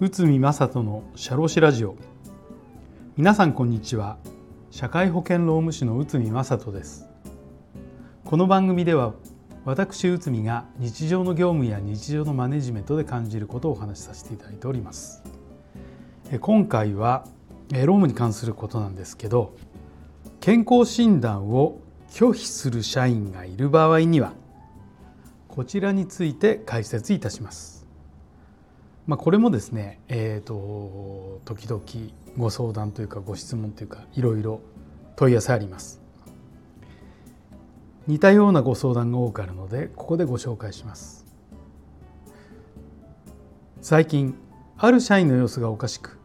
宇見正人の社労士ラジオ。皆さんこんにちは。社会保険労務士の宇見正人です。この番組では私宇見が日常の業務や日常のマネジメントで感じることをお話しさせていただいております。今回は労務に関することなんですけど健康診断を拒否する社員がいる場合にはこちらについて解説いたします。まあ、これもですね、えーと、時々ご相談というかご質問というかいろいろ問い合わせあります。似たようなご相談が多くあるのでここでご紹介します。最近ある社員の様子がおかしく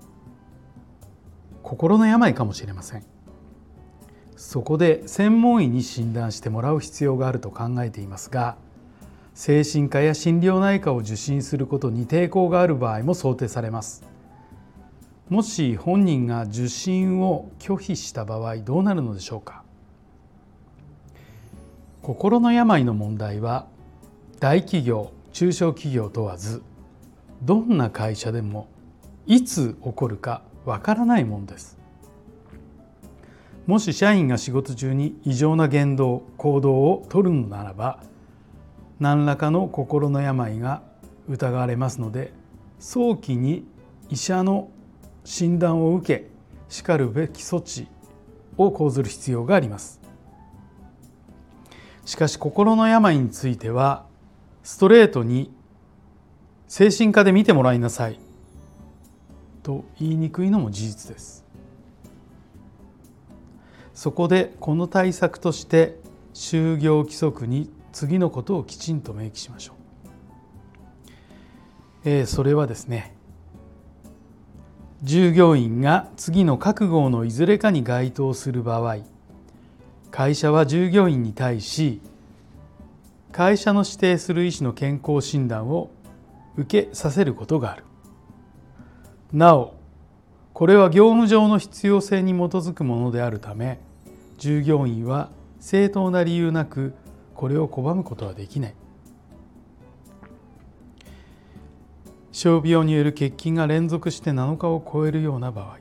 心の病かもしれません。そこで専門医に診断してもらう必要があると考えていますが精神科や心療内科を受診することに抵抗がある場合も想定されます。もし本人が受診を拒否した場合どうなるのでしょうか。心の病の問題は大企業中小企業問わずどんな会社でもいつ起こるかわからないものです。もし社員が仕事中に異常な言動行動をとるのならば何らかの心の病が疑われますので早期に医者の診断を受けしかるべき措置を講ずる必要があります。しかし心の病についてはストレートに精神科で見てもらいなさい。と言いにくいのも事実です。そこでこの対策として就業規則に次のことをきちんと明記しましょう。えー、それはですね従業員が次の各号のいずれかに該当する場合会社は従業員に対し会社の指定する医師の健康診断を受けさせることがあるなおこれは業務上の必要性に基づくものであるため従業員は正当な理由なくこれを拒むことはできない。傷病による欠勤が連続して7日を超えるような場合。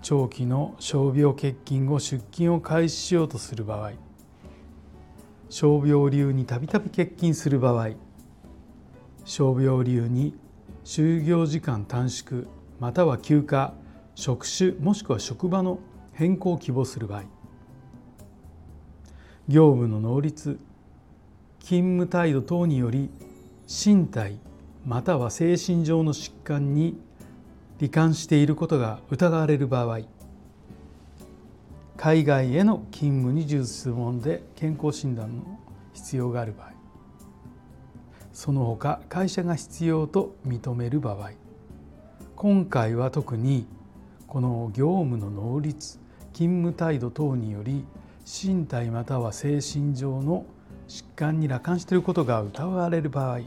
長期の傷病欠勤後出勤を開始しようとする場合。傷病理由にたびたび欠勤する場合。傷病理由に就業時間短縮または休暇職種もしくは職場の変更を希望する場合。業務の能率勤務態度等により身体または精神上の疾患に罹患していることが疑われる場合海外への勤務に従事するもので健康診断の必要がある場合その他会社が必要と認める場合今回は特にこの業務の能率勤務態度等により身体または精神上の疾患に羅漢していることが疑われる場合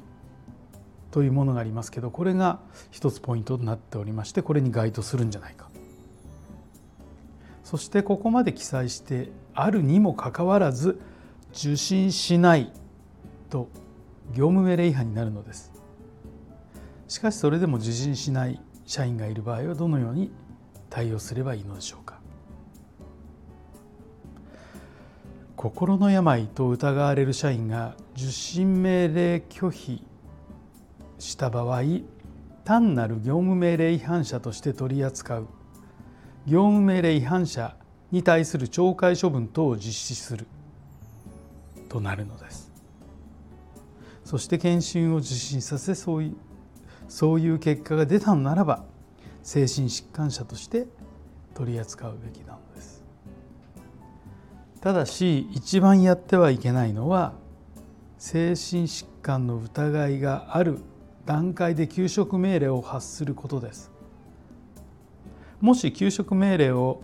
というものがありますけどこれが一つポイントとなっておりましてこれに該当するんじゃないか。そしてここまで記載してあるにもかかわらず受診しないと業務命令違反になるのです。しかしそれでも受診しない社員がいる場合はどのように対応すればいいのでしょうか。心の病と疑われる社員が受診命令拒否した場合単なる業務命令違反者として取り扱う業務命令違反者に対する懲戒処分等を実施するとなるのです。そして検診を受診させそういそういう結果が出たのならば精神疾患者として取り扱うべきなのです。ただし一番やってはいけないのは精神疾患の疑いがある段階で休職命令を発することです。もし休職命令を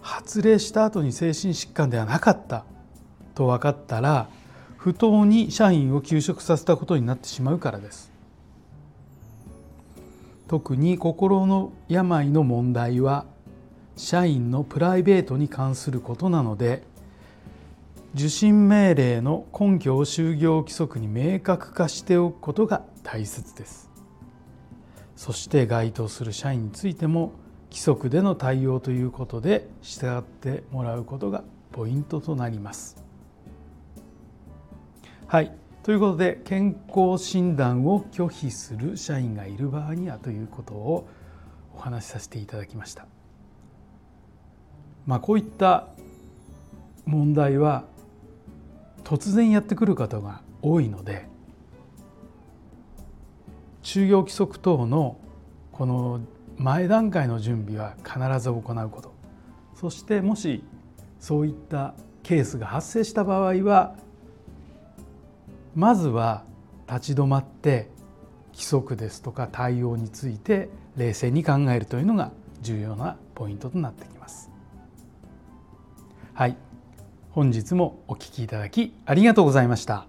発令した後に精神疾患ではなかったと分かったら不当に社員を休職させたことになってしまうからです。特に心の病の問題は社員のプライベートに関することなので受信命令の根拠を就業規則に明確化しておくことが大切です。そして該当する社員についても規則での対応ということで従ってもらうことがポイントとなります。はい。ということで健康診断を拒否する社員がいる場合にはということをお話しさせていただきました。まあこういった問題は突然やってくる方が多いので就業規則等のこの前段階の準備は必ず行うことそしてもしそういったケースが発生した場合はまずは立ち止まって規則ですとか対応について冷静に考えるというのが重要なポイントとなってきます。はい本日もお聞きいただきありがとうございました。